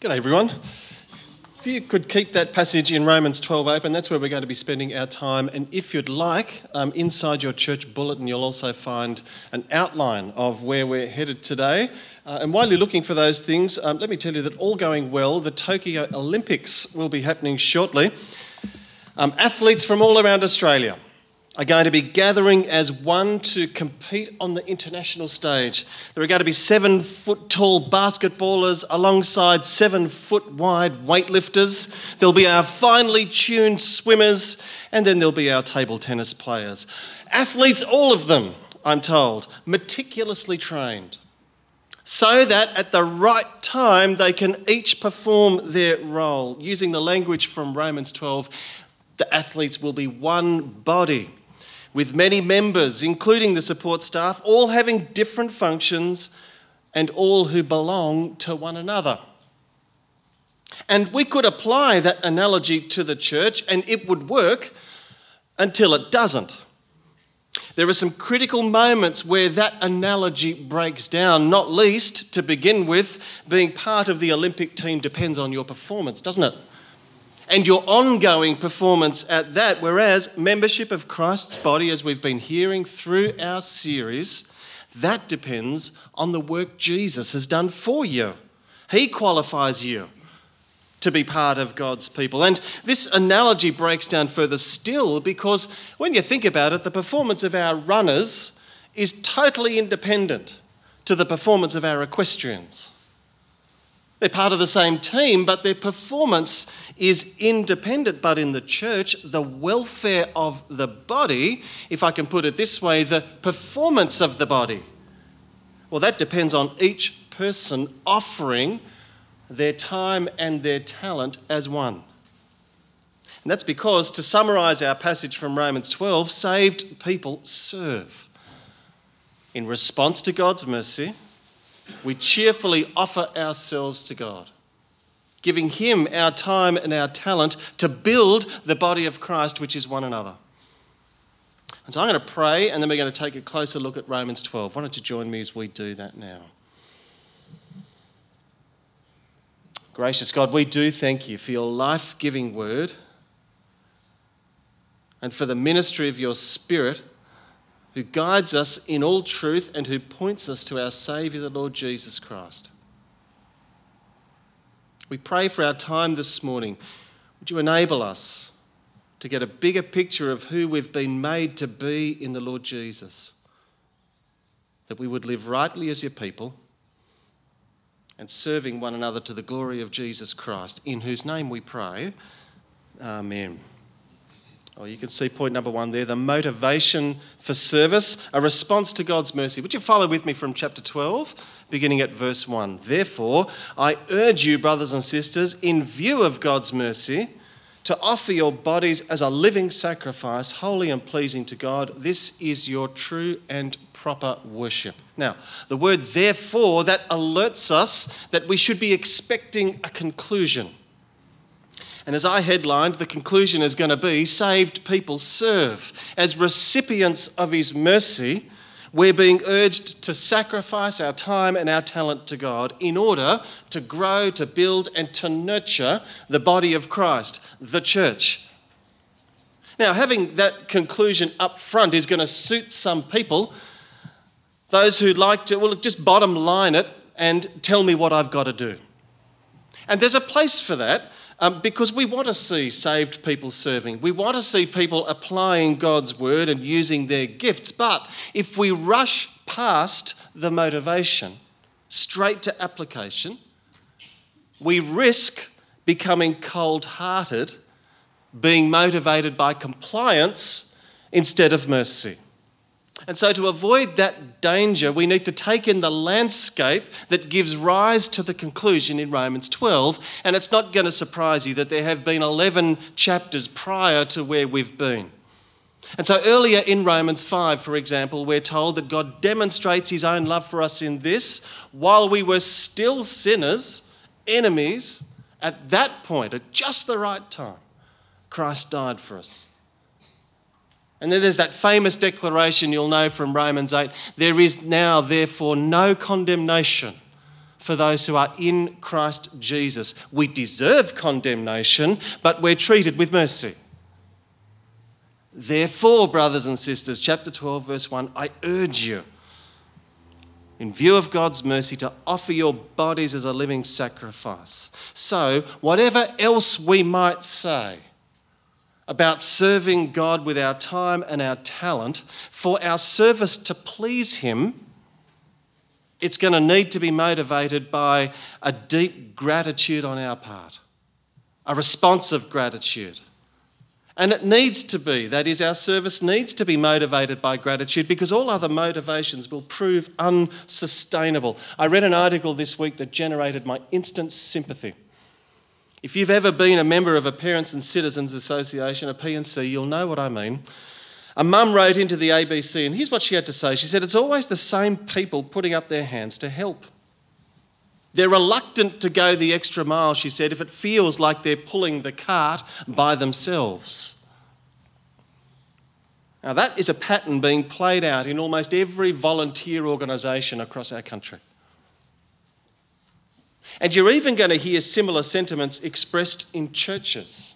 G'day, everyone. If you could keep that passage in Romans 12 open, that's where we're going to be spending our time. And if you'd like, um, inside your church bulletin, you'll also find an outline of where we're headed today. Uh, and while you're looking for those things, um, let me tell you that all going well, the Tokyo Olympics will be happening shortly. Um, athletes from all around Australia are going to be gathering as one to compete on the international stage. There are going to be seven foot tall basketballers alongside seven foot wide weightlifters. There'll be our finely tuned swimmers, and then there'll be our table tennis players. Athletes, all of them, I'm told, meticulously trained. So that at the right time they can each perform their role. Using the language from Romans 12, the athletes will be one body with many members, including the support staff, all having different functions and all who belong to one another. And we could apply that analogy to the church and it would work until it doesn't. There are some critical moments where that analogy breaks down, not least, to begin with, being part of the Olympic team depends on your performance, doesn't it? And your ongoing performance at that. Whereas membership of Christ's body, as we've been hearing through our series, that depends on the work Jesus has done for you. He qualifies you to be part of God's people. And this analogy breaks down further still because when you think about it, the performance of our runners is totally independent to the performance of our equestrians. They're part of the same team, but their performance is independent. But in the church, the welfare of the body, if I can put it this way, the performance of the body, well, that depends on each person offering their time and their talent as one. And that's because, to summarize our passage from Romans 12, saved people serve. In response to God's mercy, we cheerfully offer ourselves to God, giving Him our time and our talent to build the body of Christ, which is one another. And so I'm going to pray, and then we're going to take a closer look at Romans 12. Why don't you join me as we do that now? Gracious God, we do thank you for your life giving word and for the ministry of your Spirit who guides us in all truth and who points us to our Saviour, the Lord Jesus Christ. We pray for our time this morning. Would you enable us to get a bigger picture of who we've been made to be in the Lord Jesus? That we would live rightly as your people and serving one another to the glory of Jesus Christ, in whose name we pray. Amen. Or you can see point number one there the motivation for service, a response to God's mercy. Would you follow with me from chapter 12, beginning at verse 1? Therefore, I urge you, brothers and sisters, in view of God's mercy, to offer your bodies as a living sacrifice, holy and pleasing to God. This is your true and proper worship. Now, the word therefore, that alerts us that we should be expecting a conclusion. And as I headlined, the conclusion is going to be saved people serve. As recipients of his mercy, we're being urged to sacrifice our time and our talent to God in order to grow, to build, and to nurture the body of Christ, the church. Now, having that conclusion up front is going to suit some people. Those who like to, well, just bottom line it and tell me what I've got to do. And there's a place for that um, because we want to see saved people serving. We want to see people applying God's word and using their gifts. But if we rush past the motivation straight to application, we risk becoming cold hearted, being motivated by compliance instead of mercy. And so, to avoid that danger, we need to take in the landscape that gives rise to the conclusion in Romans 12. And it's not going to surprise you that there have been 11 chapters prior to where we've been. And so, earlier in Romans 5, for example, we're told that God demonstrates his own love for us in this while we were still sinners, enemies, at that point, at just the right time, Christ died for us. And then there's that famous declaration you'll know from Romans 8 there is now, therefore, no condemnation for those who are in Christ Jesus. We deserve condemnation, but we're treated with mercy. Therefore, brothers and sisters, chapter 12, verse 1, I urge you, in view of God's mercy, to offer your bodies as a living sacrifice. So, whatever else we might say about serving God with our time and our talent, for our service to please Him, it's going to need to be motivated by a deep gratitude on our part, a response of gratitude. And it needs to be, that is, our service needs to be motivated by gratitude because all other motivations will prove unsustainable. I read an article this week that generated my instant sympathy. If you've ever been a member of a Parents and Citizens Association, a P&C, you'll know what I mean. A mum wrote into the ABC, and here's what she had to say. She said, It's always the same people putting up their hands to help. They're reluctant to go the extra mile, she said, if it feels like they're pulling the cart by themselves. Now, that is a pattern being played out in almost every volunteer organisation across our country. And you're even going to hear similar sentiments expressed in churches.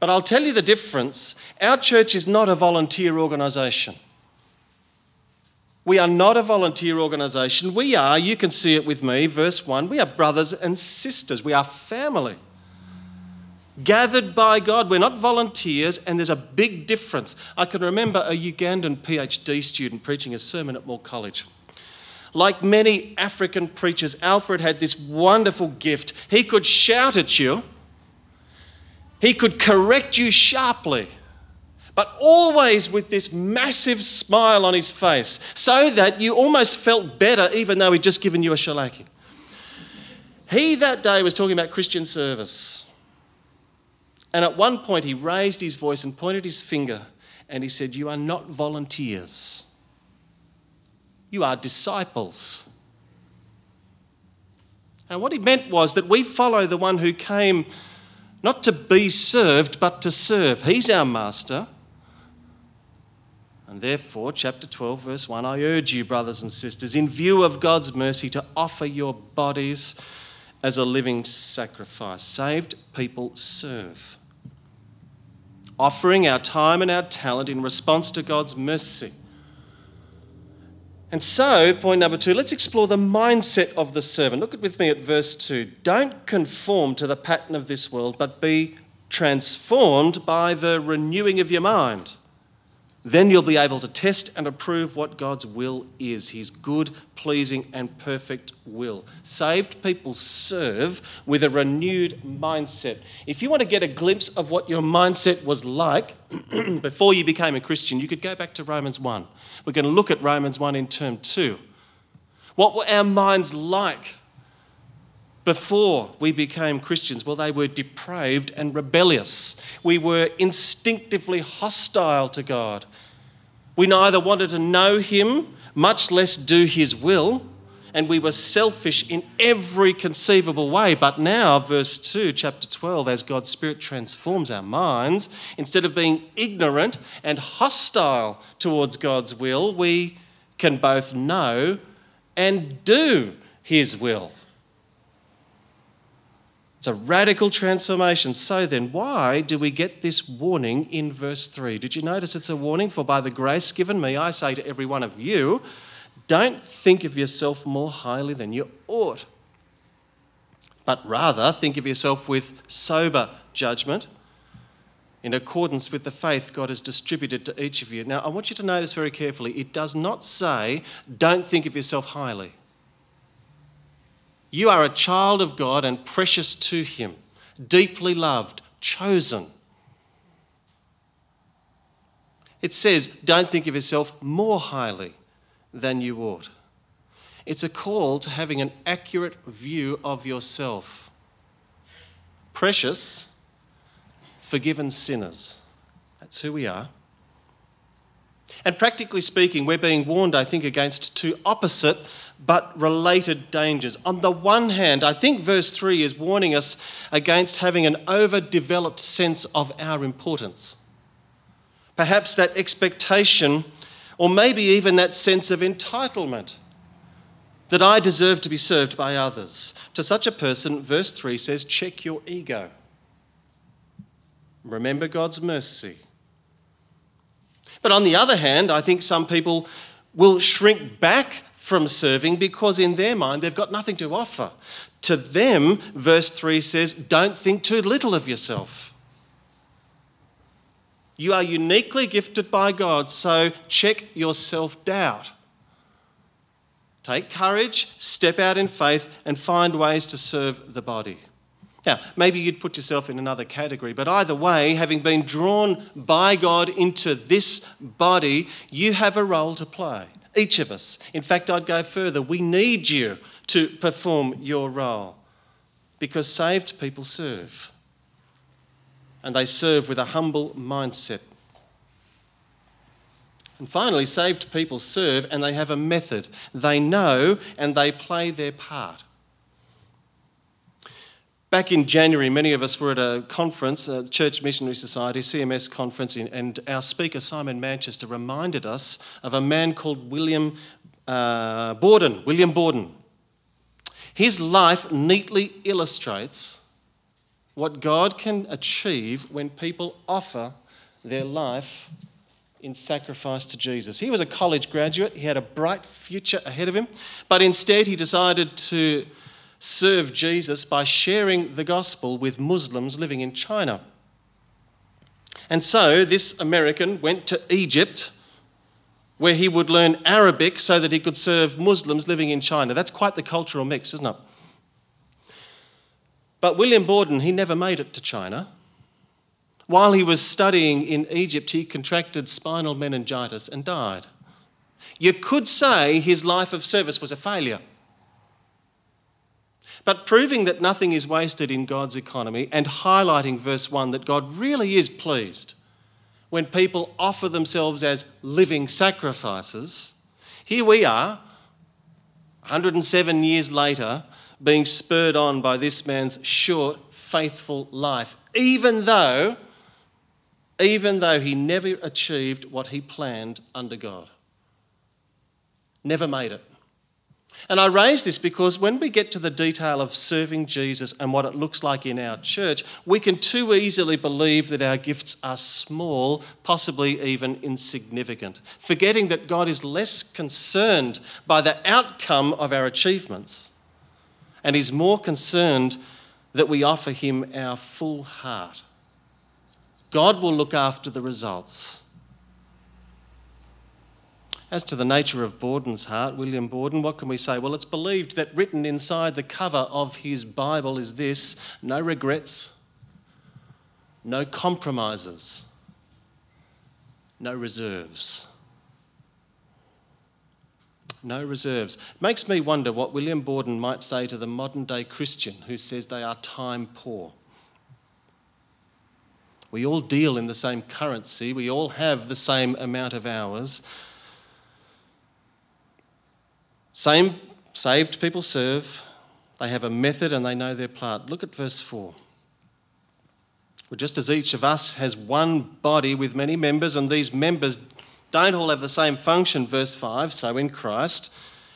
But I'll tell you the difference. Our church is not a volunteer organisation. We are not a volunteer organisation. We are, you can see it with me, verse 1, we are brothers and sisters. We are family. Gathered by God. We're not volunteers, and there's a big difference. I can remember a Ugandan PhD student preaching a sermon at Moore College. Like many African preachers, Alfred had this wonderful gift. He could shout at you he could correct you sharply, but always with this massive smile on his face, so that you almost felt better even though he'd just given you a shellacking. He that day was talking about Christian service. And at one point, he raised his voice and pointed his finger and he said, You are not volunteers, you are disciples. And what he meant was that we follow the one who came not to be served, but to serve. He's our master. And therefore, chapter 12, verse 1 I urge you, brothers and sisters, in view of God's mercy, to offer your bodies as a living sacrifice. Saved people serve. Offering our time and our talent in response to God's mercy. And so, point number two, let's explore the mindset of the servant. Look with me at verse 2. Don't conform to the pattern of this world, but be transformed by the renewing of your mind. Then you'll be able to test and approve what God's will is His good, pleasing, and perfect will. Saved people serve with a renewed mindset. If you want to get a glimpse of what your mindset was like before you became a Christian, you could go back to Romans 1. We're going to look at Romans 1 in term 2. What were our minds like before we became Christians? Well, they were depraved and rebellious. We were instinctively hostile to God. We neither wanted to know Him, much less do His will, and we were selfish in every conceivable way. But now, verse 2, chapter 12, as God's Spirit transforms our minds, instead of being ignorant and hostile towards God's will, we can both know and do His will. It's a radical transformation. So then, why do we get this warning in verse 3? Did you notice it's a warning? For by the grace given me, I say to every one of you, don't think of yourself more highly than you ought, but rather think of yourself with sober judgment in accordance with the faith God has distributed to each of you. Now, I want you to notice very carefully it does not say, don't think of yourself highly. You are a child of God and precious to Him, deeply loved, chosen. It says, don't think of yourself more highly than you ought. It's a call to having an accurate view of yourself. Precious, forgiven sinners. That's who we are. And practically speaking, we're being warned, I think, against two opposite but related dangers. On the one hand, I think verse 3 is warning us against having an overdeveloped sense of our importance. Perhaps that expectation, or maybe even that sense of entitlement. that I deserve to be served by others. To such a person, verse 3 says, check your ego. Remember God's mercy. But on the other hand, I think some people will shrink back from serving because in their mind they've got nothing to offer. To them, verse 3 says, don't think too little of yourself. You are uniquely gifted by God, so check your self doubt. Take courage, step out in faith, and find ways to serve the body. Now, maybe you'd put yourself in another category, but either way, having been drawn by God into this body, you have a role to play. Each of us. In fact, I'd go further. We need you to perform your role because saved people serve. And they serve with a humble mindset. And finally, saved people serve and they have a method. They know and they play their part. Back in January, many of us were at a conference, a Church Missionary Society, CMS conference, and our speaker, Simon Manchester, reminded us of a man called William uh, Borden. William Borden. His life neatly illustrates what God can achieve when people offer their life in sacrifice to Jesus. He was a college graduate, he had a bright future ahead of him, but instead he decided to serve Jesus by sharing the gospel with Muslims living in China. And so this American went to Egypt where he would learn Arabic so that he could serve Muslims living in China. That's quite the cultural mix, isn't it? But William Borden, he never made it to China. While he was studying in Egypt, he contracted spinal meningitis and died. You could say his life of service was a failure. But proving that nothing is wasted in God's economy and highlighting verse 1 that God really is pleased when people offer themselves as living sacrifices, here we are, 107 years later, being spurred on by this man's short, faithful life, even though, even though he never achieved what he planned under God. Never made it. And I raise this because when we get to the detail of serving Jesus and what it looks like in our church, we can too easily believe that our gifts are small, possibly even insignificant, forgetting that God is less concerned by the outcome of our achievements and is more concerned that we offer Him our full heart. God will look after the results. As to the nature of Borden's heart, William Borden, what can we say? Well, it's believed that written inside the cover of his Bible is this no regrets, no compromises, no reserves. No reserves. Makes me wonder what William Borden might say to the modern day Christian who says they are time poor. We all deal in the same currency, we all have the same amount of hours. Same saved people serve, they have a method and they know their part. Look at verse 4. Well, just as each of us has one body with many members, and these members don't all have the same function, verse 5, so in Christ,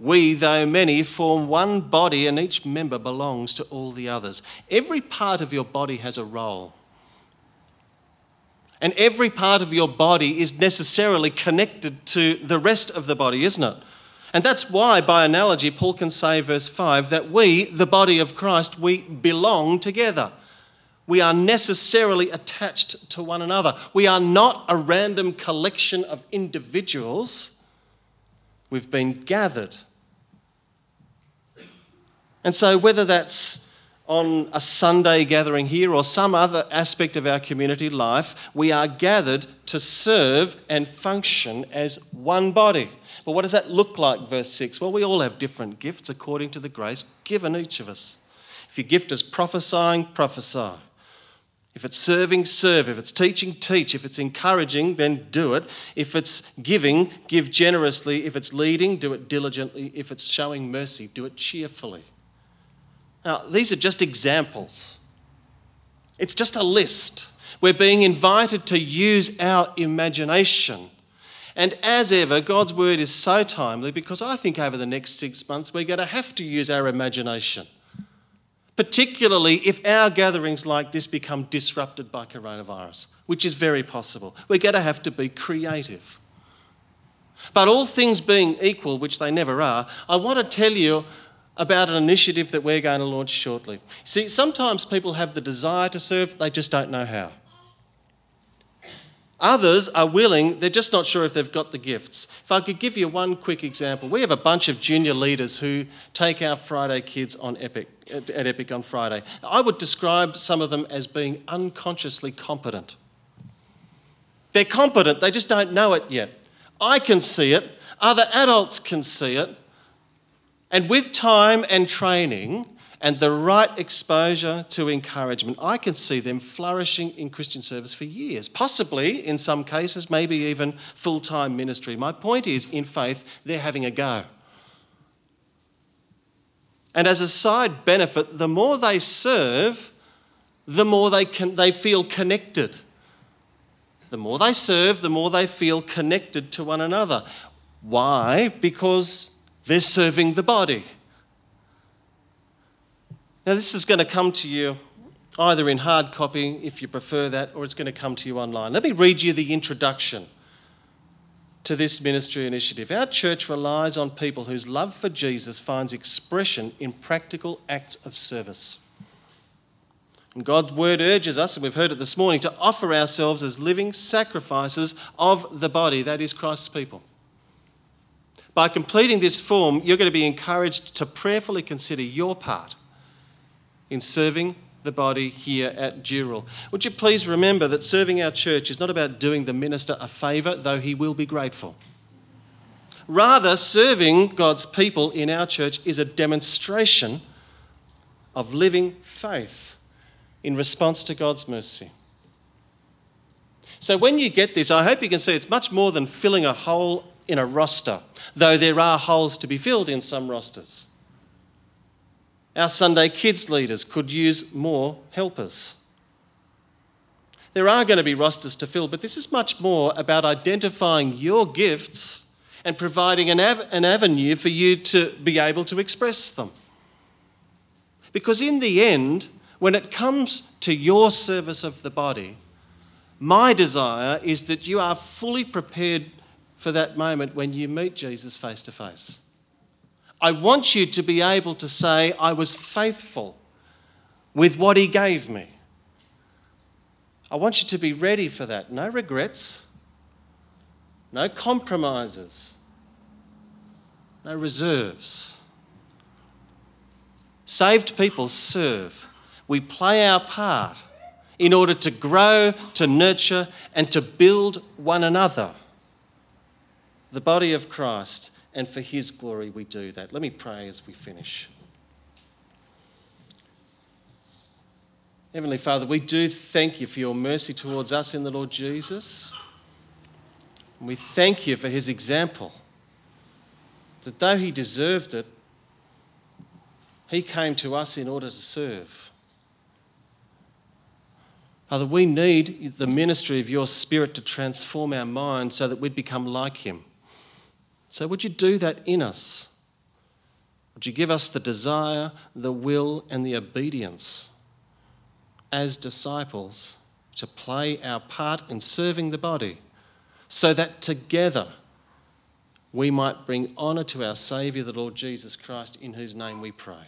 we, though many, form one body, and each member belongs to all the others. Every part of your body has a role. And every part of your body is necessarily connected to the rest of the body, isn't it? And that's why, by analogy, Paul can say, verse 5, that we, the body of Christ, we belong together. We are necessarily attached to one another. We are not a random collection of individuals. We've been gathered. And so, whether that's on a Sunday gathering here or some other aspect of our community life, we are gathered to serve and function as one body. Well, what does that look like, verse 6? Well, we all have different gifts according to the grace given each of us. If your gift is prophesying, prophesy. If it's serving, serve. If it's teaching, teach. If it's encouraging, then do it. If it's giving, give generously. If it's leading, do it diligently. If it's showing mercy, do it cheerfully. Now, these are just examples. It's just a list. We're being invited to use our imagination And as ever, God's word is so timely because I think over the next six months we're going to have to use our imagination, particularly if our gatherings like this become disrupted by coronavirus, which is very possible. We're going to have to be creative. But all things being equal, which they never are, I want to tell you about an initiative that we're going to launch shortly. See, sometimes people have the desire to serve, they just don't know how. Others are willing, they're just not sure if they've got the gifts. If I could give you one quick example, we have a bunch of junior leaders who take our Friday kids on Epic, at Epic on Friday. I would describe some of them as being unconsciously competent. They're competent, they just don't know it yet. I can see it, other adults can see it, and with time and training, and the right exposure to encouragement, I can see them flourishing in Christian service for years, possibly in some cases, maybe even full time ministry. My point is, in faith, they're having a go. And as a side benefit, the more they serve, the more they, can, they feel connected. The more they serve, the more they feel connected to one another. Why? Because they're serving the body. Now, this is going to come to you either in hard copy, if you prefer that, or it's going to come to you online. Let me read you the introduction to this ministry initiative. Our church relies on people whose love for Jesus finds expression in practical acts of service. And God's word urges us, and we've heard it this morning, to offer ourselves as living sacrifices of the body, that is Christ's people. By completing this form, you're going to be encouraged to prayerfully consider your part in serving the body here at Dural. Would you please remember that serving our church is not about doing the minister a favour, though he will be grateful. Rather, serving God's people in our church is a demonstration of living faith in response to God's mercy. So, when you get this, I hope you can see it's much more than filling a hole in a roster, though there are holes to be filled in some rosters. Our Sunday kids leaders could use more helpers. There are going to be rosters to fill, but this is much more about identifying your gifts and providing an, av- an avenue for you to be able to express them. Because in the end, when it comes to your service of the body, my desire is that you are fully prepared for that moment when you meet Jesus face to face. I want you to be able to say, I was faithful with what He gave me. I want you to be ready for that. No regrets, no compromises, no reserves. Saved people serve. We play our part in order to grow, to nurture, and to build one another. The body of Christ and for His glory we do that. Let me pray as we finish. Heavenly Father, we do thank you for your mercy towards us in the Lord Jesus. And we thank you for his example. That though he deserved it, he came to us in order to serve. Father, we need the ministry of your Spirit to transform our minds so that we'd become like him. So, would you do that in us? Would you give us the desire, the will, and the obedience as disciples to play our part in serving the body so that together we might bring honour to our Saviour, the Lord Jesus Christ, in whose name we pray?